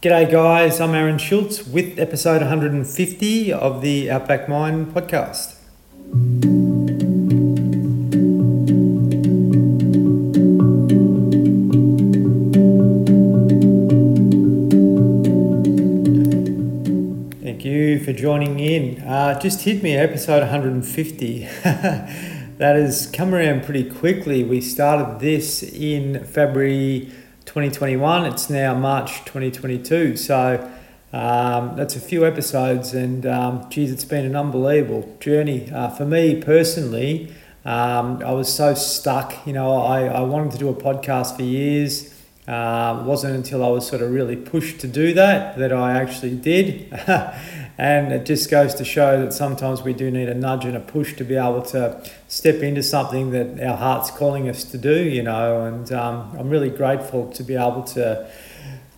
G'day, guys. I'm Aaron Schultz with episode 150 of the Outback Mind podcast. Thank you for joining in. Uh, just hit me episode 150. that has come around pretty quickly. We started this in February 2021. It's now March 2022. So um, that's a few episodes, and um, geez, it's been an unbelievable journey. Uh, for me personally, um, I was so stuck. You know, I, I wanted to do a podcast for years. Uh, wasn't until I was sort of really pushed to do that that I actually did. and it just goes to show that sometimes we do need a nudge and a push to be able to step into something that our heart's calling us to do, you know. And um, I'm really grateful to be able to.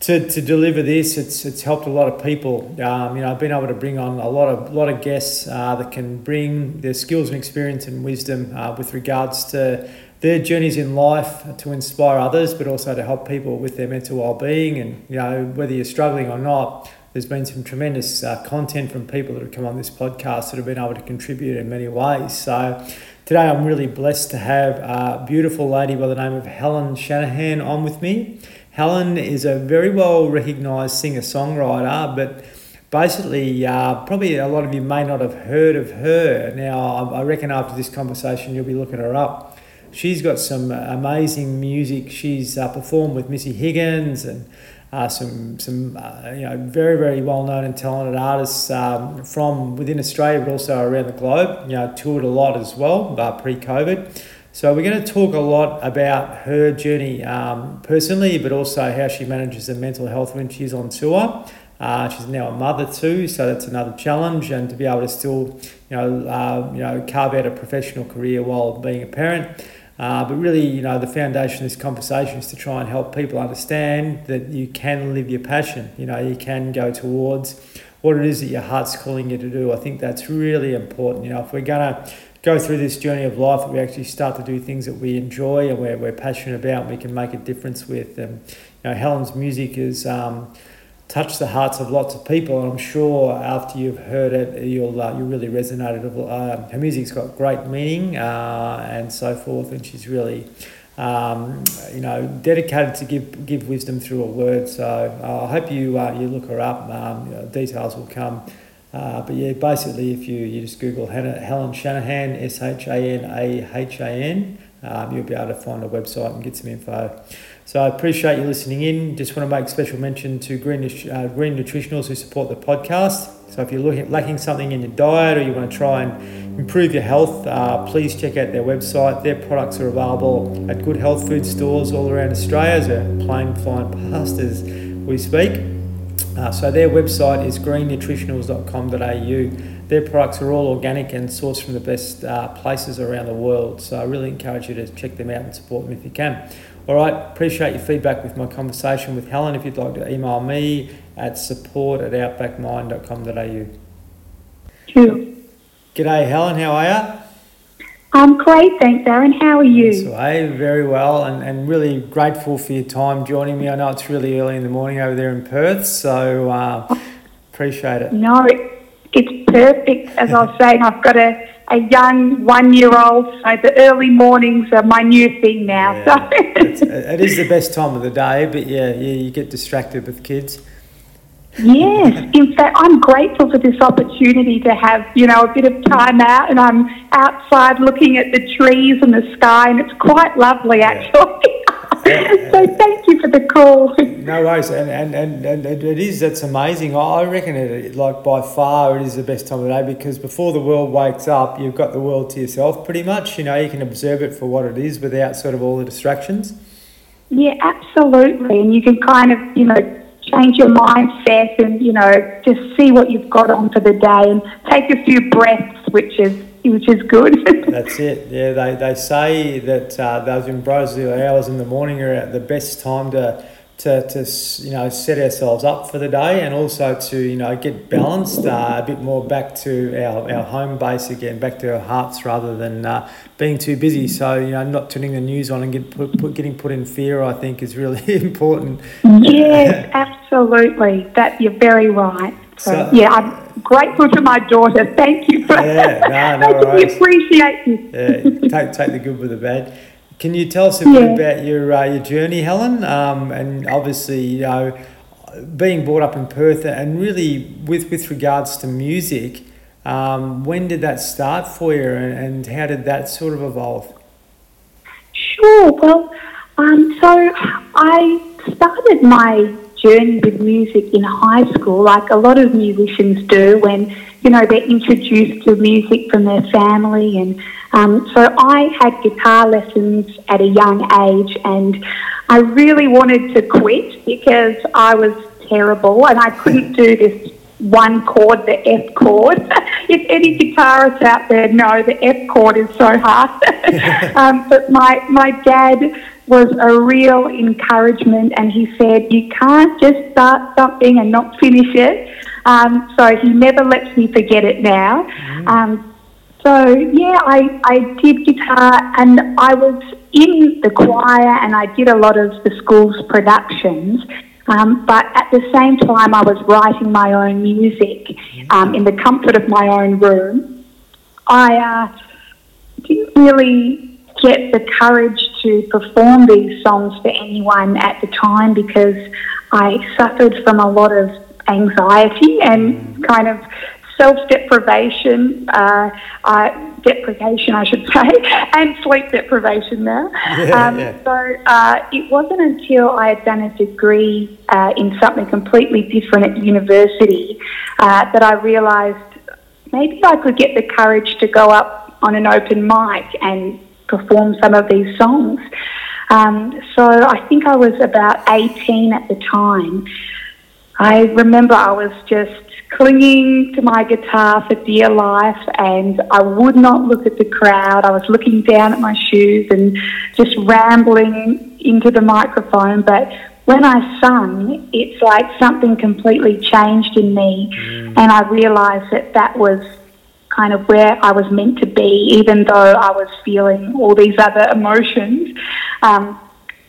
To, to deliver this, it's it's helped a lot of people. Um, you know, I've been able to bring on a lot of lot of guests uh, that can bring their skills and experience and wisdom uh, with regards to their journeys in life to inspire others, but also to help people with their mental well-being. And you know, whether you're struggling or not, there's been some tremendous uh, content from people that have come on this podcast that have been able to contribute in many ways. So today, I'm really blessed to have a beautiful lady by the name of Helen Shanahan on with me. Helen is a very well recognised singer-songwriter, but basically, uh, probably a lot of you may not have heard of her. Now, I reckon after this conversation, you'll be looking her up she's got some amazing music. She's uh, performed with Missy Higgins and uh, some some uh, you know very very well known and talented artists um, from within Australia, but also around the globe. You know, toured a lot as well uh, pre COVID. So we're going to talk a lot about her journey um, personally, but also how she manages her mental health when she's on tour. Uh, she's now a mother too, so that's another challenge, and to be able to still, you know, uh, you know, carve out a professional career while being a parent. Uh, but really, you know, the foundation of this conversation is to try and help people understand that you can live your passion. You know, you can go towards what it is that your heart's calling you to do. I think that's really important. You know, if we're going to go through this journey of life, we actually start to do things that we enjoy and we're, we're passionate about and we can make a difference with. And, you know, Helen's music is. Um, touched the hearts of lots of people, and I'm sure after you've heard it, you'll uh, you really resonated. Uh, her music's got great meaning uh, and so forth, and she's really. Um, you know, dedicated to give give wisdom through a word. So uh, I hope you uh, you look her up. Um, you know, details will come. Uh, but yeah, basically, if you, you just Google Helen Shanahan, S H A N A H A N, um, you'll be able to find a website and get some info. So I appreciate you listening in. Just want to make special mention to Green, uh, Green Nutritionals who support the podcast. So if you're looking, lacking something in your diet or you want to try and improve your health, uh, please check out their website. Their products are available at good health food stores all around Australia as a plane flying past as we speak. Uh, so their website is greennutritionals.com.au. Their products are all organic and sourced from the best uh, places around the world. So I really encourage you to check them out and support them if you can. All right, appreciate your feedback with my conversation with Helen. If you'd like to email me at support at outbackmind.com.au. Sure. G'day, Helen. How are you? I'm great, thanks, Aaron. How are you? So, hey, very well, and, and really grateful for your time joining me. I know it's really early in the morning over there in Perth, so uh, appreciate it. No, it's perfect. As I was saying, I've got a a young one year old. So the early mornings are my new thing now. Yeah, so it is the best time of the day, but yeah, yeah, you get distracted with kids. Yes, in fact, I'm grateful for this opportunity to have, you know, a bit of time out and I'm outside looking at the trees and the sky and it's quite lovely actually. So thank you for the call. No worries, and, and, and, and it is, that's amazing. I reckon it, like by far it is the best time of day because before the world wakes up, you've got the world to yourself pretty much. You know, you can observe it for what it is without sort of all the distractions. Yeah, absolutely. And you can kind of, you know, change your mindset and, you know, just see what you've got on for the day and take a few breaths, which is which is good. That's it. Yeah, they, they say that uh, those ambrosial hours in the morning are the best time to to, to you know set ourselves up for the day and also to you know get balanced uh, a bit more back to our, our home base again back to our hearts rather than uh, being too busy so you know not turning the news on and get put, put, getting put in fear I think is really important yes absolutely that you're very right so, so yeah I'm grateful to my daughter thank you for yeah no, no I appreciate you yeah take, take the good with the bad can you tell us a bit yeah. about your uh, your journey, Helen? Um, and obviously, you know, being brought up in Perth, and really with with regards to music, um, when did that start for you, and, and how did that sort of evolve? Sure. Well, um, so I started my journey with music in high school, like a lot of musicians do when you know they're introduced to music from their family and um, so I had guitar lessons at a young age, and I really wanted to quit because I was terrible and I couldn't do this one chord, the F chord. if any guitarists out there know, the F chord is so hard. um, but my my dad was a real encouragement, and he said, "You can't just start something and not finish it." Um, so he never lets me forget it now. Mm. Um, so yeah, I, I did guitar and I was in the choir and I did a lot of the school's productions. Um, but at the same time, I was writing my own music um, in the comfort of my own room. I uh, didn't really get the courage to perform these songs for anyone at the time because I suffered from a lot of anxiety and kind of self deprivation, uh, uh, deprivation, I should say, and sleep deprivation now. Yeah, um, yeah. So uh, it wasn't until I had done a degree uh, in something completely different at university uh, that I realised maybe I could get the courage to go up on an open mic and perform some of these songs. Um, so I think I was about 18 at the time. I remember I was just clinging to my guitar for dear life, and I would not look at the crowd. I was looking down at my shoes and just rambling into the microphone. But when I sung, it's like something completely changed in me, mm. and I realised that that was kind of where I was meant to be, even though I was feeling all these other emotions. Um,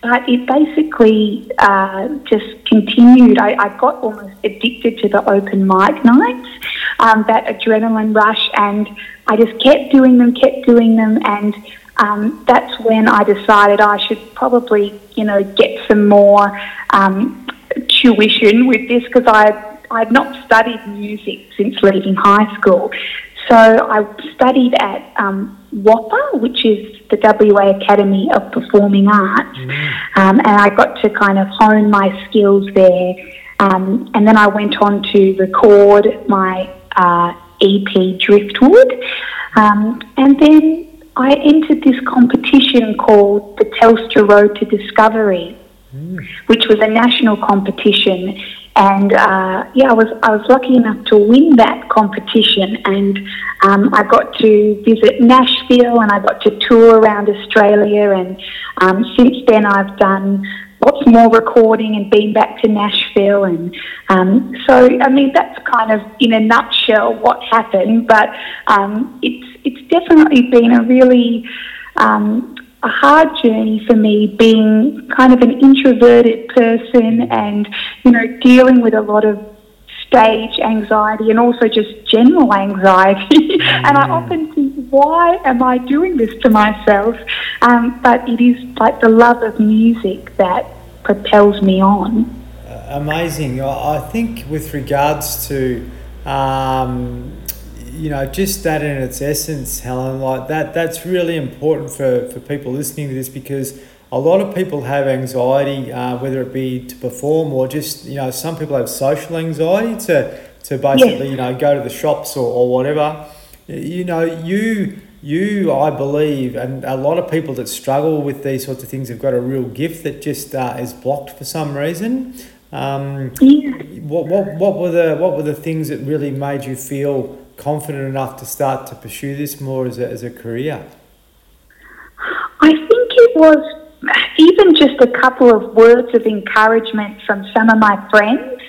but it basically uh, just continued. I, I, got almost addicted to the open mic nights, um, that adrenaline rush, and I just kept doing them, kept doing them, and um, that's when I decided I should probably, you know, get some more um, tuition with this because I I'd not studied music since leaving high school. So I studied at um, WAAPA, which is the WA Academy of Performing Arts, mm. um, and I got to kind of hone my skills there. Um, and then I went on to record my uh, EP Driftwood, um, and then I entered this competition called the Telstra Road to Discovery, mm. which was a national competition and uh, yeah, I was I was lucky enough to win that competition, and um, I got to visit Nashville, and I got to tour around Australia, and um, since then I've done lots more recording and been back to Nashville, and um, so I mean that's kind of in a nutshell what happened, but um, it's it's definitely been a really um, a hard journey for me being kind of an introverted person and, you know, dealing with a lot of stage anxiety and also just general anxiety. Mm. and I often think, why am I doing this to myself? Um, but it is like the love of music that propels me on. Uh, amazing. I think with regards to um, you know, just that in its essence, Helen, like that, that's really important for, for people listening to this because a lot of people have anxiety, uh, whether it be to perform or just, you know, some people have social anxiety to, to basically, you know, go to the shops or, or whatever. You know, you, you, I believe, and a lot of people that struggle with these sorts of things have got a real gift that just uh, is blocked for some reason. Um, yeah. what, what, what were the what were the things that really made you feel confident enough to start to pursue this more as a, as a career? I think it was even just a couple of words of encouragement from some of my friends.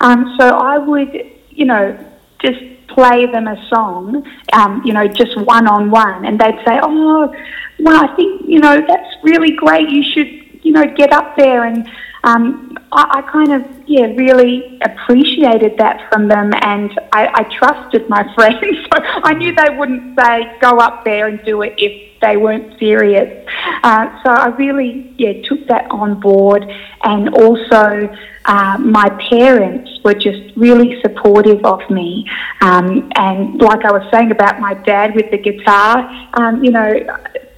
Um, so I would, you know, just play them a song, um, you know, just one on one, and they'd say, "Oh, well, I think you know that's really great. You should, you know, get up there." And um, I, I, kind of, yeah, really appreciated that from them, and I, I trusted my friends. so I knew they wouldn't say, "Go up there and do it," if they weren't serious. Uh, so I really, yeah, took that on board, and also uh, my parents were just really supportive of me. Um, and like I was saying about my dad with the guitar, um, you know,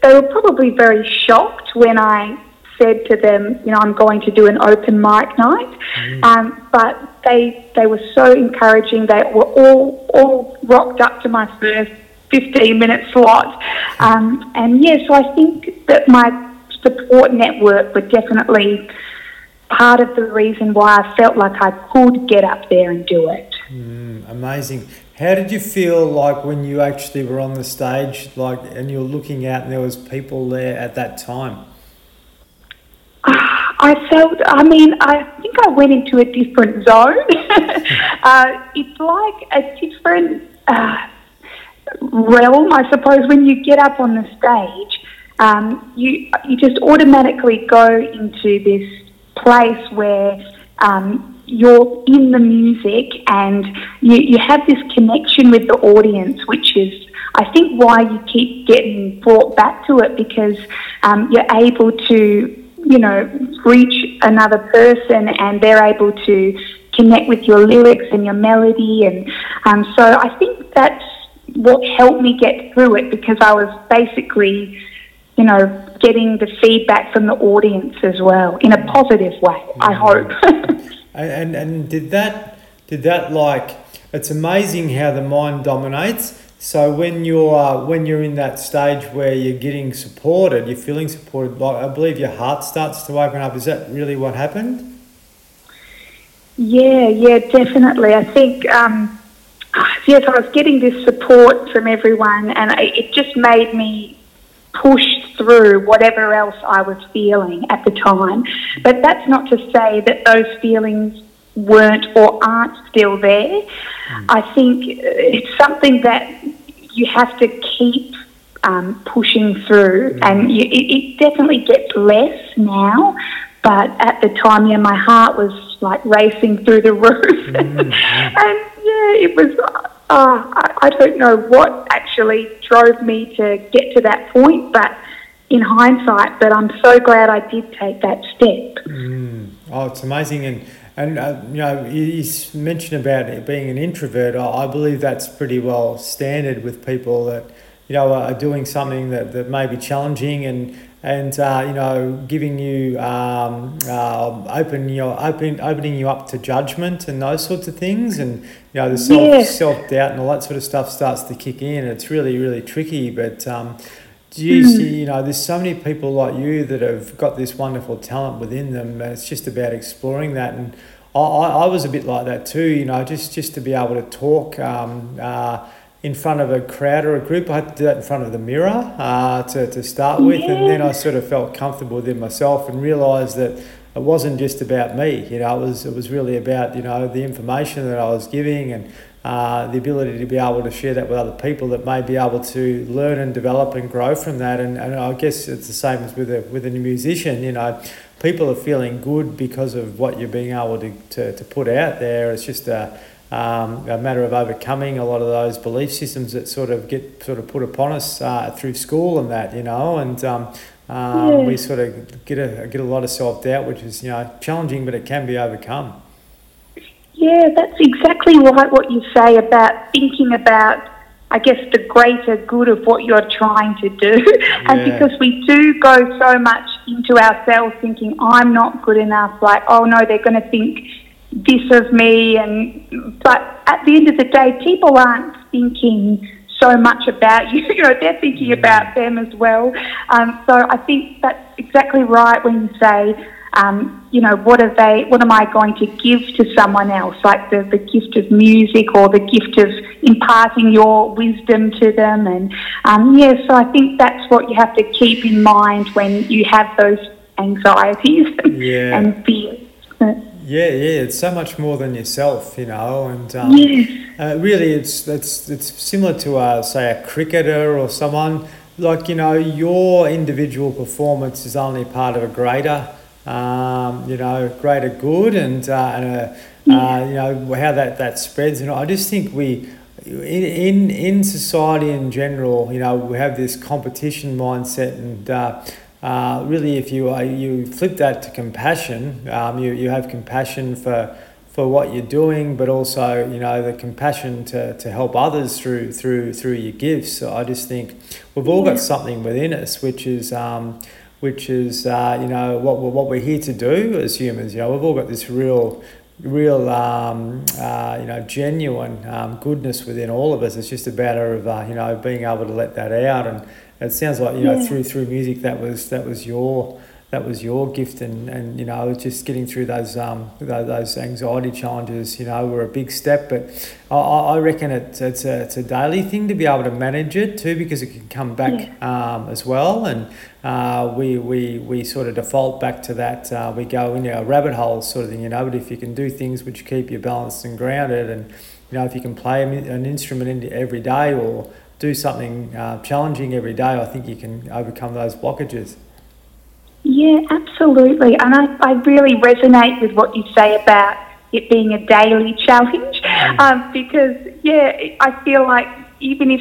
they were probably very shocked when I said to them, you know, I'm going to do an open mic night. Mm. Um, but they they were so encouraging. They were all all rocked up to my first 15 minute slot. Um, and yeah, so I think that my support network were definitely part of the reason why I felt like I could get up there and do it. Mm, amazing. How did you feel like when you actually were on the stage, like, and you were looking out and there was people there at that time? I felt, I mean, I think I went into a different zone. uh, it's like a different uh, realm, I suppose, when you get up on the stage. Um, you you just automatically go into this place where um, you're in the music and you, you have this connection with the audience, which is, I think, why you keep getting brought back to it because um, you're able to, you know, reach another person and they're able to connect with your lyrics and your melody. And um, so I think that's what helped me get through it because I was basically you know, getting the feedback from the audience as well in a positive way. I hope. and and did that did that like it's amazing how the mind dominates. So when you're uh, when you're in that stage where you're getting supported, you're feeling supported. Like I believe your heart starts to open up. Is that really what happened? Yeah, yeah, definitely. I think um, yes, I was getting this support from everyone, and it just made me push through whatever else I was feeling at the time. But that's not to say that those feelings weren't or aren't still there. Mm. I think it's something that you have to keep um, pushing through, mm. and you, it, it, definitely gets less now. But at the time, yeah, my heart was like racing through the roof, mm. and yeah, it was oh, I, I don't know what actually drove me to get to that point, but in hindsight, but I'm so glad I did take that step. Mm. Oh, it's amazing. And, and uh, you know, you mentioned about it being an introvert. I, I believe that's pretty well standard with people that, you know, are doing something that, that may be challenging and, and uh, you know, giving you um, uh, open your open opening you up to judgment and those sorts of things, and you know, the self yeah. self doubt and all that sort of stuff starts to kick in. It's really really tricky, but. Um, geez, you know, there's so many people like you that have got this wonderful talent within them. It's just about exploring that, and I, I, was a bit like that too. You know, just just to be able to talk. Um, uh, in front of a crowd or a group. I had to do that in front of the mirror uh, to, to start with, yeah. and then I sort of felt comfortable within myself and realised that it wasn't just about me. You know, it was it was really about you know the information that I was giving and uh, the ability to be able to share that with other people that may be able to learn and develop and grow from that. And, and I guess it's the same as with a with a musician. You know, people are feeling good because of what you're being able to, to, to put out there. It's just a um, a matter of overcoming a lot of those belief systems that sort of get sort of put upon us uh, through school and that, you know, and um, um, yeah. we sort of get a get a lot of self doubt, which is you know challenging, but it can be overcome. Yeah, that's exactly right. What you say about thinking about, I guess, the greater good of what you're trying to do, yeah. and because we do go so much into ourselves thinking, "I'm not good enough," like, "Oh no, they're going to think." this of me and but at the end of the day people aren't thinking so much about you you know they're thinking about them as well um, so i think that's exactly right when you say um, you know what are they what am i going to give to someone else like the, the gift of music or the gift of imparting your wisdom to them and um, yeah so i think that's what you have to keep in mind when you have those anxieties Yeah. and fears. Yeah, yeah, it's so much more than yourself, you know, and um, Yes. uh, really, it's it's it's similar to uh, say a cricketer or someone like you know your individual performance is only part of a greater, um, you know, greater good, and uh, and a, uh, you know how that that spreads. And I just think we. In, in in society in general, you know, we have this competition mindset, and uh, uh, really, if you uh, you flip that to compassion, um, you, you have compassion for for what you're doing, but also you know the compassion to, to help others through through through your gifts. So I just think we've all got something within us, which is um, which is uh, you know what we're, what we're here to do as humans. You know, we've all got this real real um, uh, you know genuine um, goodness within all of us. It's just a matter of uh, you know being able to let that out and it sounds like you know Yeah. through through music that was that was your that was your gift and, and you know just getting through those um those, those anxiety challenges you know were a big step. But I, I reckon it's it's a, it's a daily thing to be able to manage it too because it can come back um, as well. And uh, we, we we sort of default back to that uh, we go in a rabbit hole sort of thing you know. But if you can do things which keep you balanced and grounded and you know if you can play an instrument in every day or do something uh, challenging every day, I think you can overcome those blockages. Yeah, absolutely. And I, I really resonate with what you say about it being a daily challenge um, because, yeah, I feel like even if,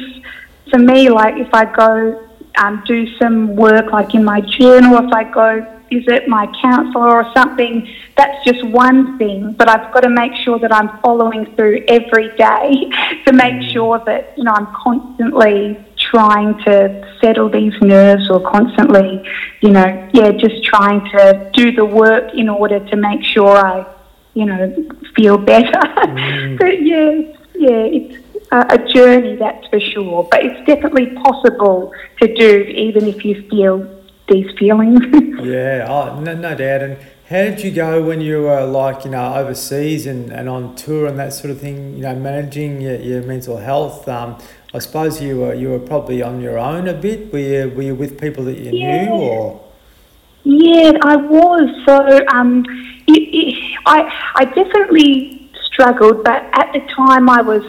for me, like if I go um, do some work like in my journal, if I go visit my counsellor or something, that's just one thing. But I've got to make sure that I'm following through every day to make sure that, you know, I'm constantly trying to settle these nerves or constantly, you know, yeah, just trying to do the work in order to make sure I, you know, feel better. but yeah, yeah, it's a, a journey, that's for sure. But it's definitely possible to do even if you feel these feelings. Yeah, oh, no, no doubt. And how did you go when you were like, you know, overseas and, and on tour and that sort of thing, you know, managing your, your mental health? Um, I suppose you were you were probably on your own a bit. Were you, were you with people that you Yeah. knew or? Yeah, I was. So um, it, it, I, I definitely struggled, but at the time I was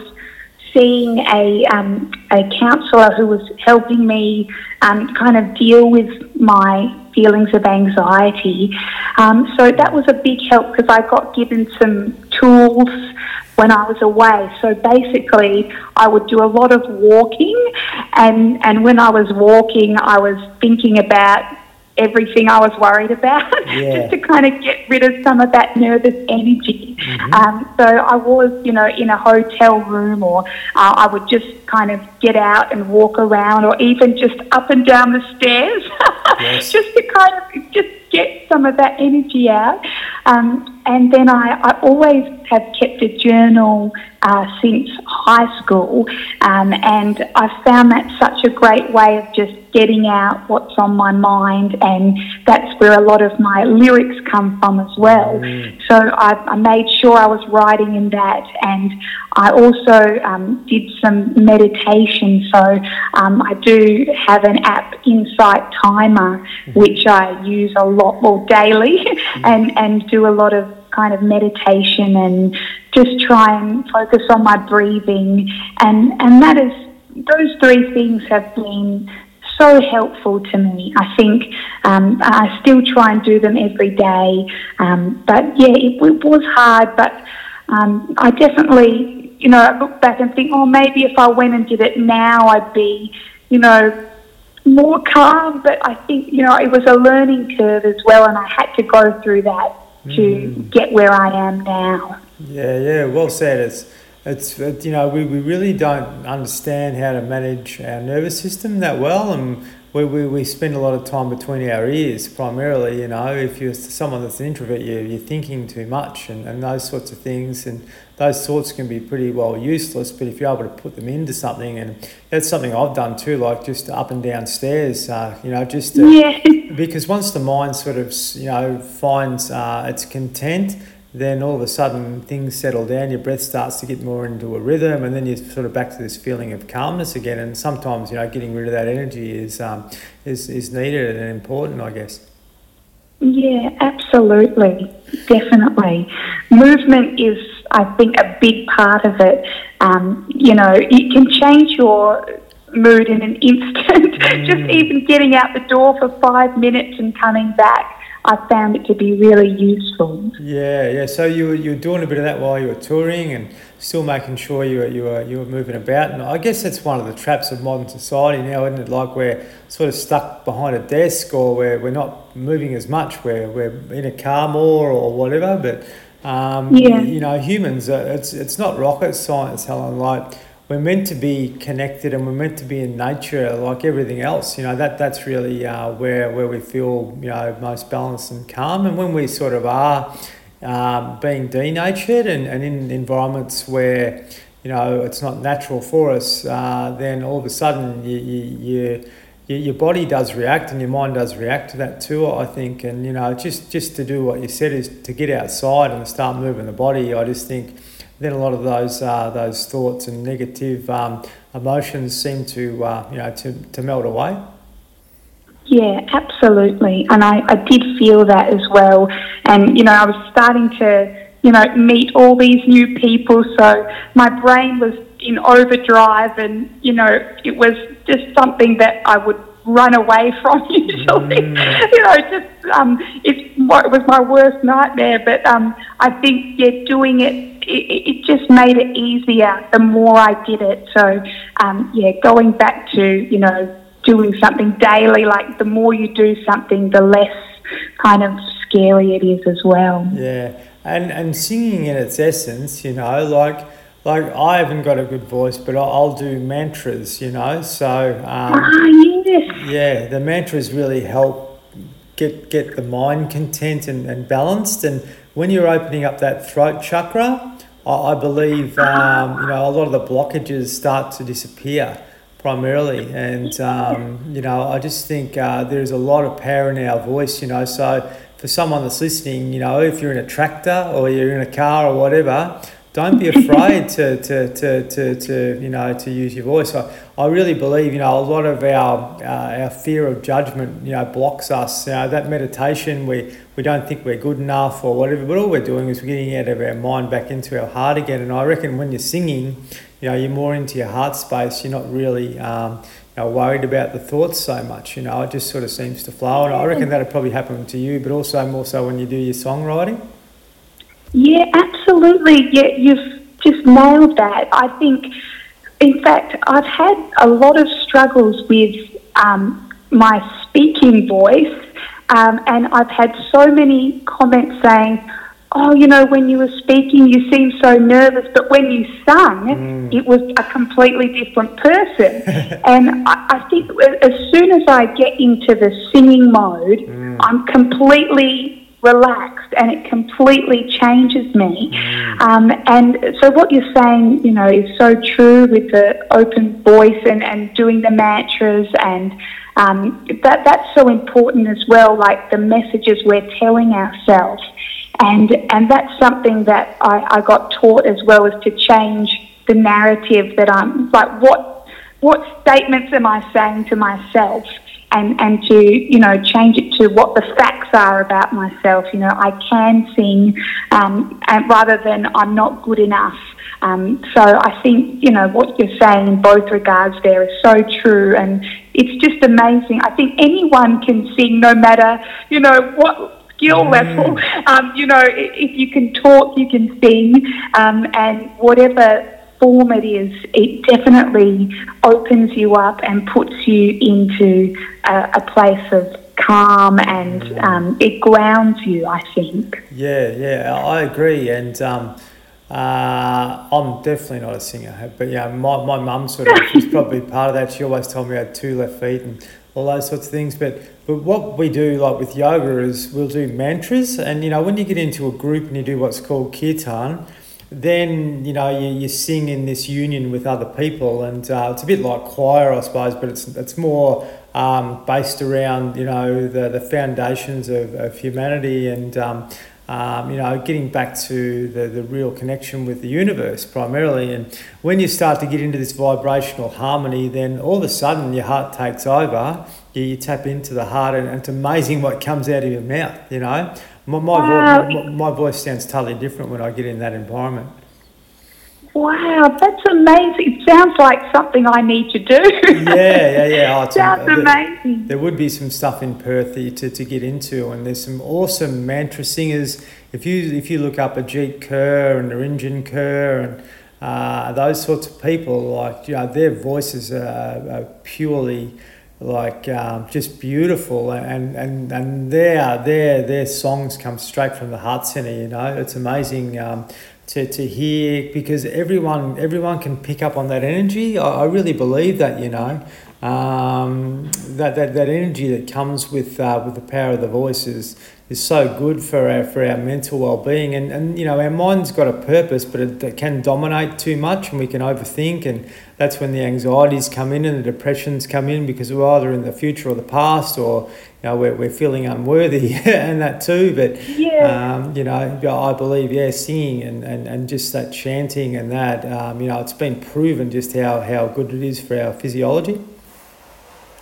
seeing a, um, a counsellor who was helping me um, kind of deal with my feelings of anxiety. Um, so that was a big help because I got given some tools when I was away. So basically, I would do a lot of walking, and, and when I was walking, I was thinking about everything I was worried about Yeah. just to kind of get rid of some of that nervous energy. Um, so I was, you know, in a hotel room or uh, I would just kind of get out and walk around or even just up and down the stairs Yes. just to kind of just get some of that energy out. Um, and then I, I always have kept a journal uh, since high school, um, and I found that such a great way of just getting out what's on my mind, and that's where a lot of my lyrics come from as well. So I, I made sure I was writing in that, and I also um, did some meditation. So um, I do have an app, Insight Timer, which I use a lot more daily, and and do a lot of kind of meditation and just try and focus on my breathing, and and that is those three things have been so helpful to me. I think um, I still try and do them every day. Um, but yeah, it, it was hard, but um, I definitely, you know, I look back and think, oh, maybe if I went and did it now, I'd be, you know, more calm. But I think, you know, it was a learning curve as well, and I had to go through that to get where I am now. Yeah, yeah, well said. It's, it's, it, you know, we, we really don't understand how to manage our nervous system that well, and we, we, we spend a lot of time between our ears primarily. You know, if you're someone that's an introvert, you, you're thinking too much and, and those sorts of things, and those thoughts can be pretty well useless. But if you're able to put them into something, and that's something I've done too, like just up and down stairs, uh, you know, just to, Yeah. because once the mind sort of you know finds uh, its content then all of a sudden things settle down your breath starts to get more into a rhythm and then you're sort of back to this feeling of calmness again and sometimes you know getting rid of that energy is um, is, is needed and important i guess Yeah, absolutely. Definitely. Movement is, I think, a big part of it. Um, you know, it can change your mood in an instant. Mm. Just even getting out the door for five minutes and coming back. I found it to be really useful. Yeah, yeah. So you were, you were doing a bit of that while you were touring and still making sure you were, you were, you were moving about. And I guess that's one of the traps of modern society now, isn't it? Like we're sort of stuck behind a desk or we're, we're not moving as much. We're, we're in a car more or whatever. But, um, yeah. you know, humans, it's, it's not rocket science, Helen. Like, we're meant to be connected and we're meant to be in nature like everything else you know that that's really uh, where where we feel you know most balanced and calm. And when we sort of are um, being denatured and, and in environments where you know it's not natural for us uh, then all of a sudden you, you, you your body does react and your mind does react to that too i think. And you know just just to do what you said is to get outside and start moving the body i just think then a lot of those uh, those thoughts and negative um, emotions seem to uh, you know to, to melt away. Yeah, absolutely, and I, I did feel that as well. And you know, I was starting to you know meet all these new people, so my brain was in overdrive, and you know, it was just something that I would run away from usually. Mm. you know, just um, it, it was my worst nightmare. But um, I think yeah, doing it it, it, just made it easier the more I did it. So, um, yeah, going back to, you know, doing something daily, like the more you do something, the less kind of scary it is as well. Yeah. And, and singing in its essence, you know, like, like I haven't got a good voice, but I'll do mantras, you know. So um, ah, yes. yeah, the mantras really help get get the mind content and, and balanced. And when you're opening up that throat chakra, I, believe um, you know a lot of the blockages start to disappear primarily, and um, you know I just think uh, there's a lot of power in our voice. You know, so for someone that's listening, you know, if you're in a tractor or you're in a car or whatever, don't be afraid to, to, to, to, to, you know to use your voice. I, I really believe you know a lot of our uh, our fear of judgment you know blocks us. You know that meditation we we don't think we're good enough or whatever, but all we're doing is we're getting out of our mind back into our heart again. And I reckon when you're singing, you know you're more into your heart space. You're not really um, you know, worried about the thoughts so much. You know it just sort of seems to flow. And I reckon that'd probably happen to you, but also more so when you do your songwriting. Yeah, absolutely. Yeah, you've just nailed that. I think, in fact, I've had a lot of struggles with um, my speaking voice, um, and I've had so many comments saying, oh, you know, when you were speaking, you seemed so nervous, but when you sung, mm. it was a completely different person. and I, I, think as soon as I get into the singing mode, mm. I'm completely relaxed and it completely changes me. Mm. Um, and so, what you're saying, you know, is so true with the open voice and, and doing the mantras, and um, that that's so important as well. Like the messages we're telling ourselves, and and that's something that I, I got taught as well as to change the narrative that I'm like what what statements am I saying to myself and, and to, you know, change it to what the facts are about myself. You know, I can sing um, and rather than I'm not good enough. Um, so I think, you know, what you're saying in both regards there is so true and it's just amazing. I think anyone can sing no matter, you know, what skill mm. level. Um, you know, if you can talk, you can sing, um, and whatever form it is, it definitely opens you up and puts you into a, a place of calm and um, it grounds you, I think. Yeah, yeah, I agree. And um, uh, I'm definitely not a singer, but yeah, my, my mum sort of she's probably part of that. She always told me I had two left feet and all those sorts of things. But but what we do like with yoga is we'll do mantras, and you know when you get into a group and you do what's called kirtan, then you know you, you sing in this union with other people, and uh, it's a bit like choir, I suppose, but it's it's more um, based around you know the, the foundations of, of humanity and. Um, um, you know, getting back to the, the real connection with the universe primarily. And when you start to get into this vibrational harmony, then all of a sudden your heart takes over. You, you tap into the heart, and, and, it's amazing what comes out of your mouth. You know, my my, wow. vo- my, my voice sounds totally different when I get in that environment. Wow, that's amazing. It sounds like something I need to do. yeah, yeah, yeah. Oh, sounds a, amazing. There, there, would be some stuff in Perth to, to get into, and there's some awesome mantra singers. If you if you look up Ajeet Kaur and Nirinjan Kaur and uh, those sorts of people, like you know, their voices are, are purely like um, just beautiful. And and and their their their songs come straight from the heart center you know? It's amazing um, to, to hear because everyone everyone can pick up on that energy. I, I really believe that you know um, that, that that energy that comes with uh, with the power of the voice is, is so good for our for our mental well being and, and you know our mind's got a purpose but it, it can dominate too much and we can overthink. And that's when the anxieties come in and the depressions come in because we're either in the future or the past or you know we're, we're feeling unworthy and that too. But yeah. um, you know I believe yeah singing and, and, and just that chanting and that um, you know it's been proven just how, how good it is for our physiology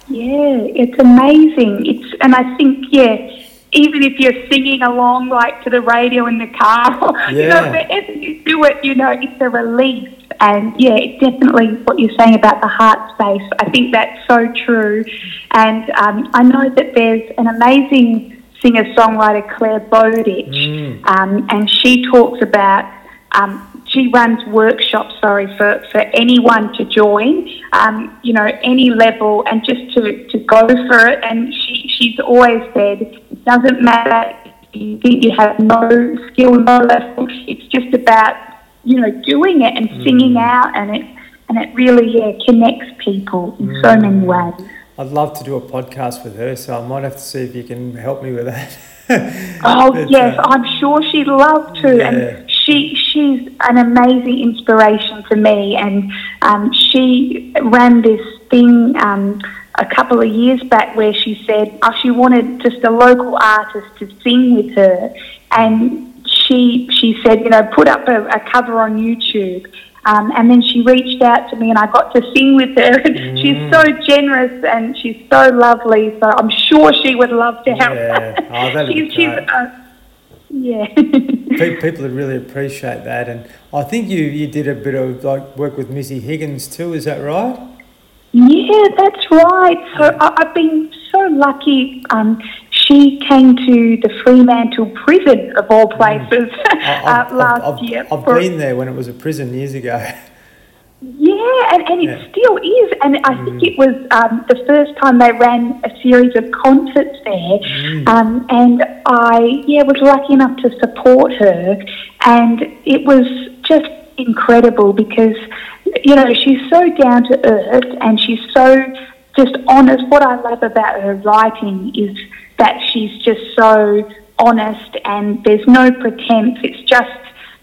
yeah it's amazing it's and I think yeah even if you're singing along like to the radio in the car, yeah. you know, wherever you do it, you know, it's a release. And yeah, it's definitely what you're saying about the heart space. I think that's so true. And um, I know that there's an amazing singer songwriter, Clare Bowditch, mm. um, and she talks about. Um, she runs workshops, sorry, for, for anyone to join, um, you know, any level, and just to, to go for it. And she, she's always said, it doesn't matter if you think you have no skill, no level, it's just about you know, doing it and singing mm. out, and it and it really yeah connects people in mm. so many ways. I'd love to do a podcast with her, so I might have to see if you can help me with that. oh but, yes, uh, I'm sure she'd love to, yeah. and she she's an amazing inspiration to me, and um, she ran this thing. Um, a couple of years back, where she said oh, she wanted just a local artist to sing with her, and she she said, you know, put up a, a cover on YouTube. Um, and then she reached out to me, and I got to sing with her. Mm. she's so generous and she's so lovely. So I'm sure she would love to help. Yeah, oh, she's, she's uh, yeah. People would really appreciate that, and I think you you did a bit of like work with Missy Higgins too. Is that right? Yeah, that's right. So I, have been so lucky. Um, she came to the Fremantle prison of all mm. places uh, last I've, year. I've for, been there when it was a prison years ago. Yeah, and, and yeah. it still is. And I mm. think it was um, the first time they ran a series of concerts there. Mm. Um, and I, yeah, was lucky enough to support her. And it was just incredible because, you know, she's so down to earth and she's so just honest. What I love about her writing is that she's just so honest and there's no pretense. It's just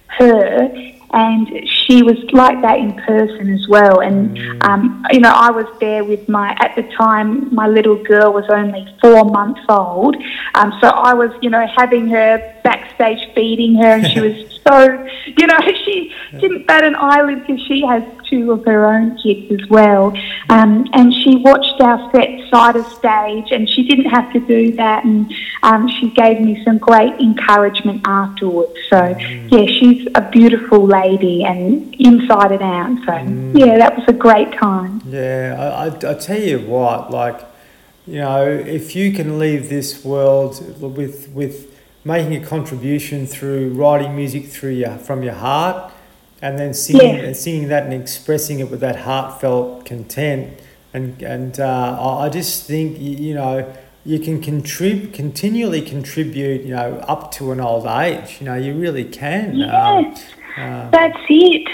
her. And she was like that in person as well. And, mm. um, you know, I was there with my, at the time, my little girl was only four months old. Um, so I was, you know, having her backstage feeding her and she was so, you know, she didn't bat an eyelid because she has two of her own kids as well. Um, and she watched our set side of stage and she didn't have to do that. And um, she gave me some great encouragement afterwards. So, mm. yeah, she's a beautiful lady and inside and out. So, mm. yeah, that was a great time. Yeah, I, I, I tell you what, like, you know, if you can leave this world with, with, making a contribution through writing music through your from your heart and then singing yeah. singing that and expressing it with that heartfelt content. And and uh, I just think you know you can contribute continually contribute you know up to an old age. You know you really can. Yes. um, uh, that's it.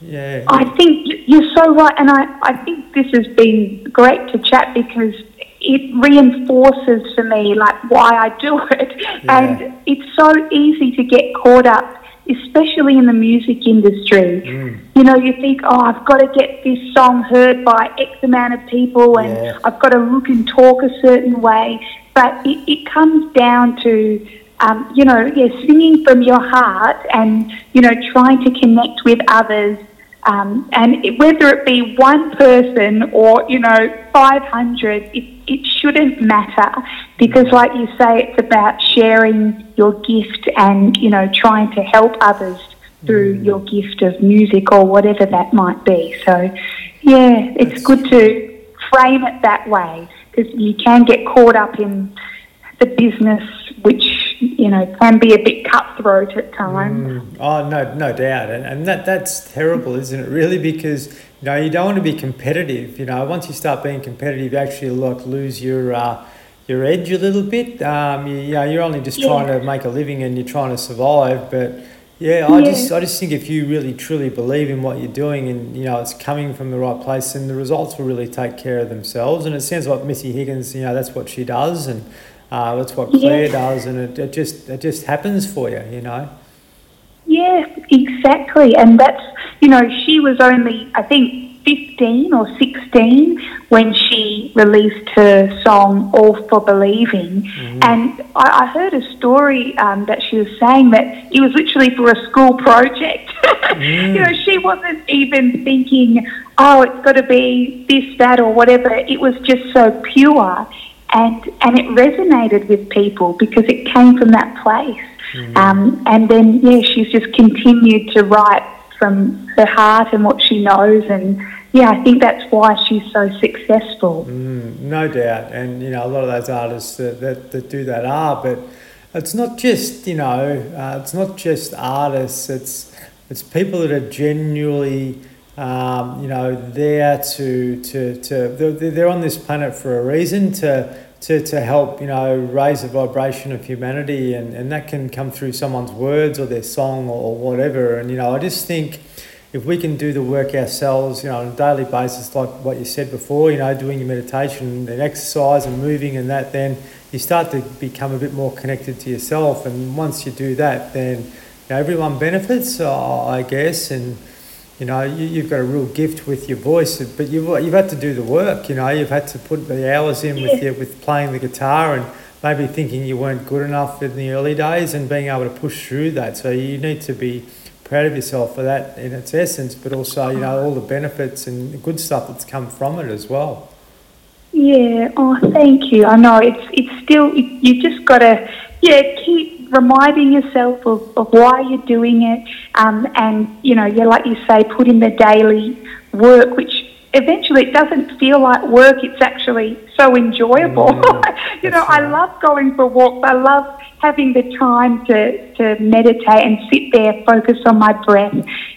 Yeah. I think you're so right and I, I think this has been great to chat because it reinforces for me like why I do it. Yeah. And it's so easy to get caught up, especially in the music industry. Mm. You know, you think, oh, I've got to get this song heard by X amount of people and yeah. I've got to look and talk a certain way. But it, it comes down to um, you know, yeah, singing from your heart and, you know, trying to connect with others. Um, and it, whether it be one person or, you know, 500, it, it shouldn't matter because, like you say, it's about sharing your gift and, you know, trying to help others through mm. your gift of music or whatever that might be. So, yeah, it's good to frame it that way because you can get caught up in the business, which you know can be a bit cutthroat at times. Mm. Oh no, no doubt, and, and that that's terrible, isn't it? Really, because you know you don't want to be competitive. You know, once you start being competitive, you actually like lose your. Uh, your edge a little bit. Um, you, you know, you're only just yeah. trying to make a living and you're trying to survive, but yeah, I yeah. just I just think if you really truly believe in what you're doing and you know it's coming from the right place, then the results will really take care of themselves. And it sounds like Missy Higgins, you know, that's what she does, and uh, that's what Clare yeah. does, and it, it just it just happens for you, you know. Yeah, exactly, and that's you know she was only I think 15 or 16 when she released her song All for Believing. Mm-hmm. And I, I, heard a story um, that she was saying that it was literally for a school project. mm. You know, she wasn't even thinking, oh, it's got to be this, that, or whatever. It was just so pure. And, and it resonated with people because it came from that place. Mm. Um, and then, yeah, she's just continued to write from her heart and what she knows and yeah, I think that's why she's so successful. Mm, no doubt, and you know a lot of those artists that, that, that do that are, but it's not just you know uh, it's not just artists. It's it's people that are genuinely um, you know there to to to they're, they're on this planet for a reason to. To, to help you know raise the vibration of humanity and, and that can come through someone's words or their song or, or whatever and you know I just think if we can do the work ourselves, you know, on a daily basis, like what you said before, you know, doing your meditation and exercise and moving and that, then you start to become a bit more connected to yourself. And once you do that, then you know, everyone benefits, I guess. And you know, you, have got a real gift with your voice, but you've you've had to do the work. You know, you've had to put the hours in with your, with playing the guitar and maybe thinking you weren't good enough in the early days and being able to push through that. So you need to be proud of yourself for that in its essence, but also, you know, all the benefits and the good stuff that's come from it as well. Yeah, oh, thank you. I know it's it's still, it, you just got to, yeah, keep reminding yourself of, of why you're doing it. Um, and, you know, yeah, like you say, put in the daily work, which eventually it doesn't feel like work, it's actually so enjoyable. Mm, you know, right. I love going for walks, I love having the time to, to meditate and sit there, focus on my breath.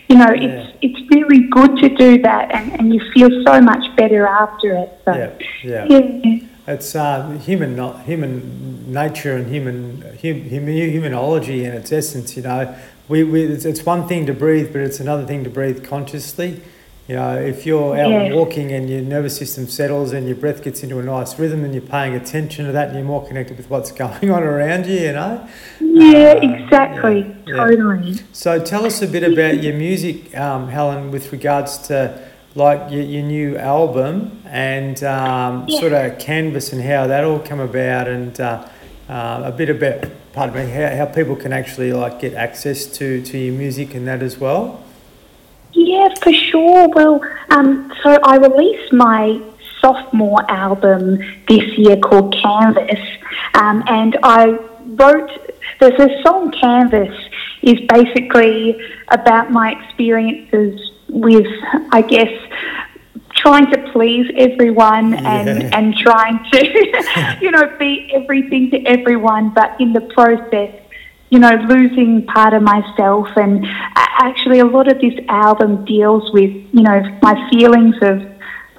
You know, yeah. it's it's really good to do that, and, and you feel so much better after it. So, yeah, yeah. yeah. It's uh, human, human nature and human, hum, humanology in its essence. You know, we, we it's, it's one thing to breathe, but it's another thing to breathe consciously. You know, if you're out yeah. walking and your nervous system settles and your breath gets into a nice rhythm and you're paying attention to that and you're more connected with what's going on around you, you know? Yeah, uh, exactly. Yeah, totally. Yeah. So tell us a bit about your music, um, Helen, with regards to like your, your new album and um, sort of canvas and how that all come about and uh, uh, a bit about, pardon me, how, how people can actually like get access to, to your music and that as well. Yeah, for sure. Well, um, so I released my sophomore album this year called Canvas, um, and I wrote. There's a song Canvas is basically about my experiences with, I guess, trying to please everyone and yeah. and trying to, you know, be everything to everyone, but in the process you know, losing part of myself. And actually, a lot of this album deals with, you know, my feelings of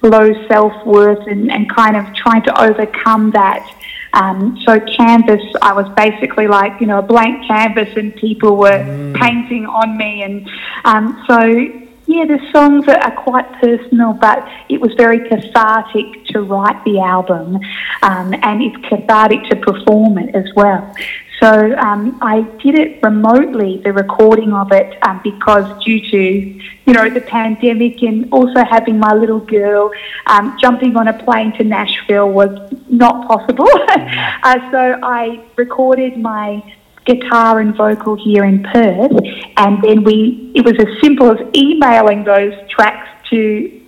low self worth and, and kind of trying to overcome that. Um, so, Canvas, I was basically like, you know, a blank canvas, and people were mm. painting on me. And um, so, yeah, the songs are, quite personal, but it was very cathartic to write the album, um, and it's cathartic to perform it as well. So um, I did it remotely, the recording of it, um, because due to you know the pandemic and also having my little girl, um, jumping on a plane to Nashville was not possible. uh, so I recorded my guitar and vocal here in Perth, and then we it was as simple as emailing those tracks to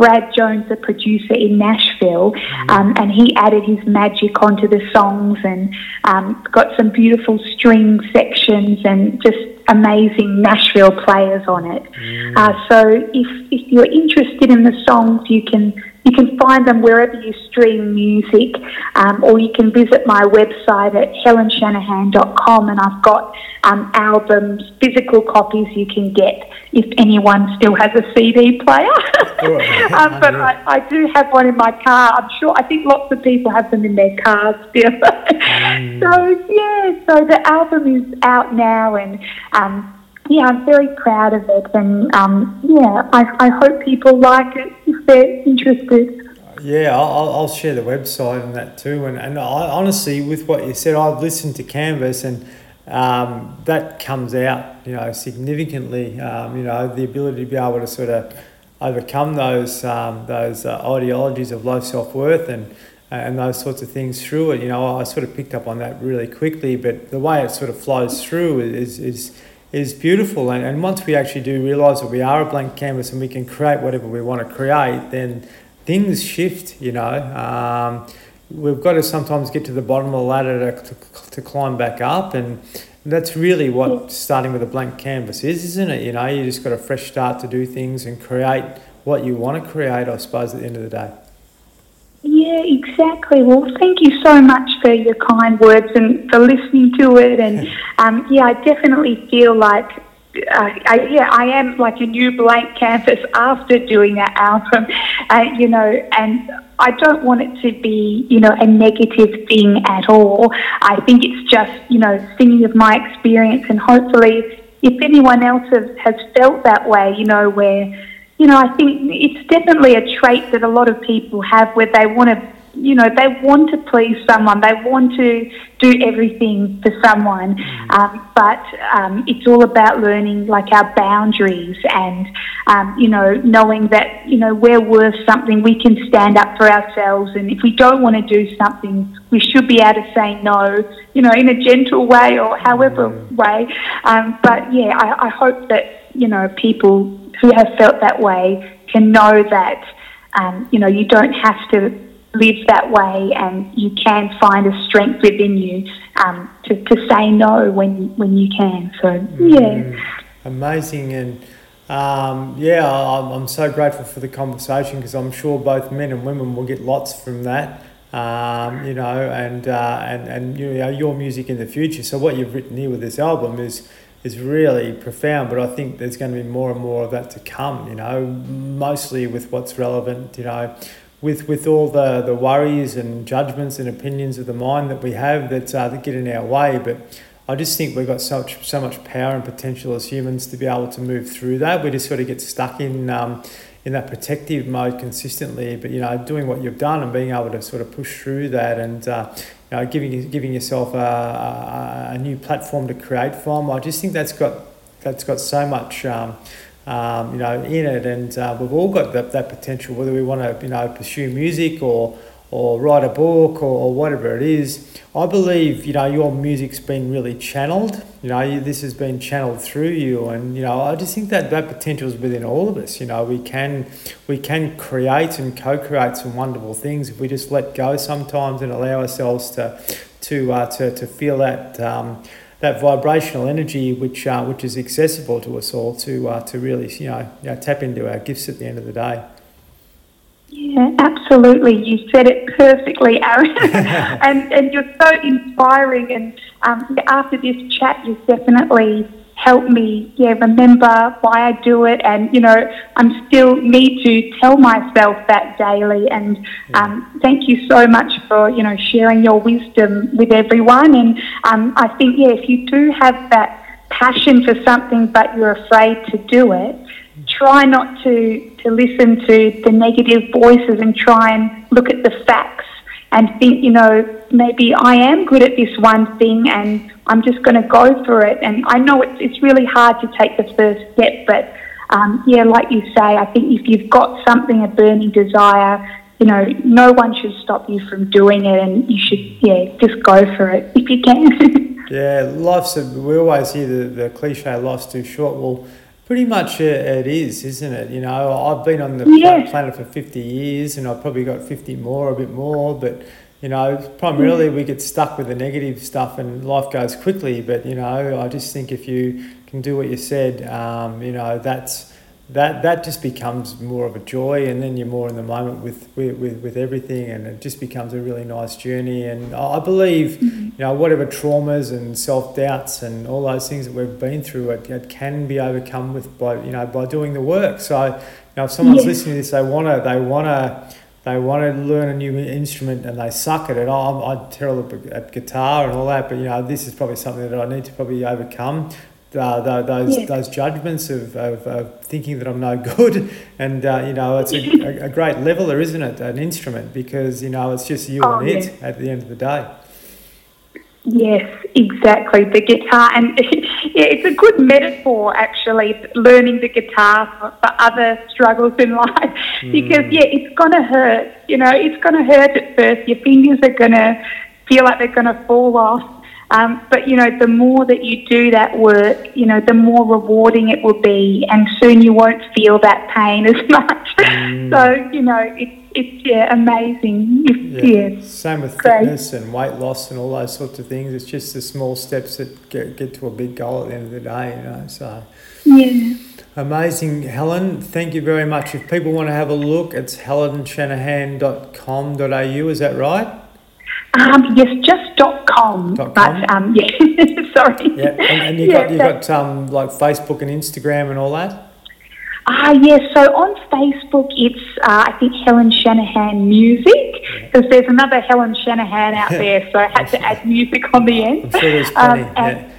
Brad Jones, the producer in Nashville, mm-hmm. um, and he added his magic onto the songs and um, got some beautiful string sections and just amazing Nashville players on it. Mm. Uh, so if, if you're interested in the songs, you can you can find them wherever you stream music, um, or you can visit my website at helenshanahan.com, and I've got um, albums, physical copies you can get if anyone still has a CD player. um, but I, I, do have one in my car. I'm sure, I think lots of people have them in their cars still. mm. So, yeah, so the album is out now, and um, yeah, I'm very proud of it, and um, yeah, I, I hope people like it if they're interested. Yeah, I'll, I'll share the website and that too. And, and I, honestly, with what you said, I've listened to Canvas and um, that comes out, you know, significantly. Um, you know, the ability to be able to sort of overcome those um, those uh, ideologies of low self worth and and those sorts of things through it. You know, I sort of picked up on that really quickly, but the way it sort of flows through is is is beautiful. And, and once we actually do realize that we are a blank canvas and we can create whatever we want to create, then things shift, you know. Um, we've got to sometimes get to the bottom of the ladder to, to, to climb back up. And that's really what starting with a blank canvas is, isn't it? You know, you just got a fresh start to do things and create what you want to create, I suppose, at the end of the day. Yeah, exactly. Well, thank you so much for your kind words and for listening to it. And um, yeah, I definitely feel like, uh, I, yeah, I am like a new blank canvas after doing that album, uh, you know, and I don't want it to be, you know, a negative thing at all. I think it's just, you know, singing of my experience and hopefully if anyone else has, has felt that way, you know, where you know, I think it's definitely a trait that a lot of people have where they want to, you know, they want to please someone, they want to do everything for someone, mm. um, but um, it's all about learning like our boundaries and, um, you know, knowing that, you know, we're worth something, we can stand up for ourselves, and if we don't want to do something, we should be able to say no, you know, in a gentle way or however mm. way. Um, but yeah, I, I hope that, you know, people who have felt that way can know that um, you know you don't have to live that way, and you can find a strength within you um, to, to say no when when you can. So yeah, mm, amazing and. Um, yeah, I'm, I'm so grateful for the conversation because I'm sure both men and women will get lots from that. Um, you know, and, uh, and and you know your music in the future. So what you've written here with this album is is really profound. But I think there's going to be more and more of that to come. You know, mostly with what's relevant. You know, with with all the the worries and judgments and opinions of the mind that we have that uh, that get in our way. But I just think we've got so much so much power and potential as humans to be able to move through that. We just sort of get stuck in. Um, in that protective mode consistently, but you know, doing what you've done and being able to sort of push through that and uh, you know, giving giving yourself a, a, a, new platform to create from. I just think that's got that's got so much. Um, um, you know, in it, and uh, we've all got that, that potential. Whether we want to, you know, pursue music or or write a book or, or whatever it is. I believe, you know, your music's been really channeled. You know, this has been channeled through you, and you know, I just think that that potential is within all of us. You know, we can we can create and co-create some wonderful things if we just let go sometimes and allow ourselves to to uh, to, to feel that. Um, that vibrational energy, which uh, which is accessible to us all, to uh, to really you know, you know tap into our gifts at the end of the day. Yeah, absolutely. You said it perfectly, Aaron. and, and you're so inspiring. And um, after this chat, you've definitely helped me, yeah, remember why I do it. And, you know, I'm still need to tell myself that daily. And um, thank you so much for, you know, sharing your wisdom with everyone. And um, I think, yeah, if you do have that passion for something, but you're afraid to do it, try not to, to listen to the negative voices and try and look at the facts and think, you know, maybe I am good at this one thing and I'm just going to go for it. And I know it's, it's really hard to take the first step, but um, yeah, like you say, I think if you've got something, a burning desire, you know, no one should stop you from doing it and you should, yeah, just go for it if you can. Yeah, life's, a, we always hear the, the cliche, life's too short. Well, pretty much it is, isn't it? You know, I've been on the Yes. planet for 50 years and I've probably got 50 more, a bit more, but you know, primarily we get stuck with the negative stuff and life goes quickly. But you know, I just think if you can do what you said, um, you know, that's that that just becomes more of a joy, and then you're more in the moment with with, with, everything, and it just becomes a really nice journey. And I believe, mm-hmm. you know, whatever traumas and self doubts and all those things that we've been through, it, it can be overcome with by you know by doing the work. So, you know, if someone's Yes. listening to this, they wanna they wanna they want to learn a new instrument and they suck at it. I'm, I'm terrible at, at guitar and all that, but you know, this is probably something that I need to probably overcome. Uh, tho- those Yeah. those judgments of, of, of thinking that I'm no good, and uh, you know, it's a, a great leveler, isn't it? An instrument because you know it's just you Oh, and yeah. it at the end of the day. Yes, exactly. The guitar, and yeah, it's a good metaphor actually, learning the guitar for, for other struggles in life. Because, yeah, it's going to hurt. You know, it's going to hurt at first. Your fingers are going to feel like they're going to fall off. Um, but, you know, the more that you do that work, you know, the more rewarding it will be. And soon you won't feel that pain as much. So, you know, it's, it's yeah, amazing. If, yeah. Same with Great. fitness and weight loss and all those sorts of things. It's just the small steps that get, get to a big goal at the end of the day. You know, so. Yeah. Amazing, Helen. Thank you very much. If people want to have a look, it's helenshanahan.com.au, is that right? Um, yes, just dot com. Dot com? But um, yeah, sorry. Yeah, and, and you Yeah, got you got um, like Facebook and Instagram and all that. Ah, yes. So on Facebook, it's uh, I think Helen Shanahan Music because there's another Helen Shanahan out there, so I had to add music on the end. I'm sure there's Um, and-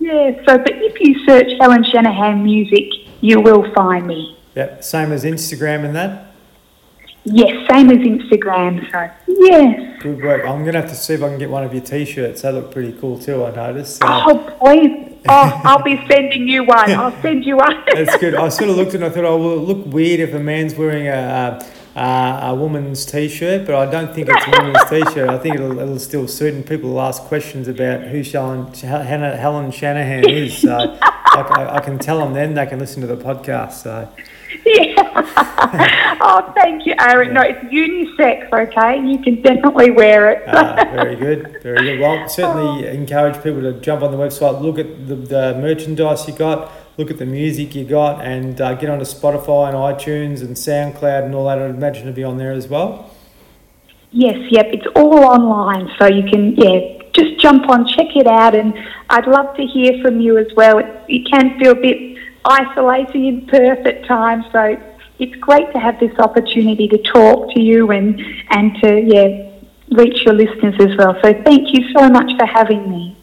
yeah. So, but if you search Helen Shanahan Music, you will find me. yeah, yeah. Same as Instagram and that. Yes, same as Instagram. So yes. Good work. I'm gonna have to see if I can get one of your T-shirts. They look pretty cool too. I noticed. So Oh, please. Oh, I'll be sending you one. I'll send you one. that's good. I sort of looked and I thought, oh, will it look weird if a man's wearing a. a a woman's T-shirt, but I don't think it's a woman's T-shirt. I think it'll, it'll still suit, and people will ask questions about who Helen, Helen Shanahan is. So I, I, I can tell them then they can listen to the podcast. So Yeah. oh, thank you, Aaron. No, it's unisex, okay? You can definitely wear it. Ah, very good, very good. Well, certainly encourage people to jump on the website, look at the, the merchandise you got, look at the music you got, and uh, get onto Spotify and iTunes and SoundCloud and all that. I'd imagine to be on there as well. yes, yep, it's all online, so you can, yeah, just jump on, check it out, and I'd love to hear from you as well. It, it can feel a bit isolating in Perth at times, so it's great to have this opportunity to talk to you and, and to, yeah, reach your listeners as well. So thank you so much for having me.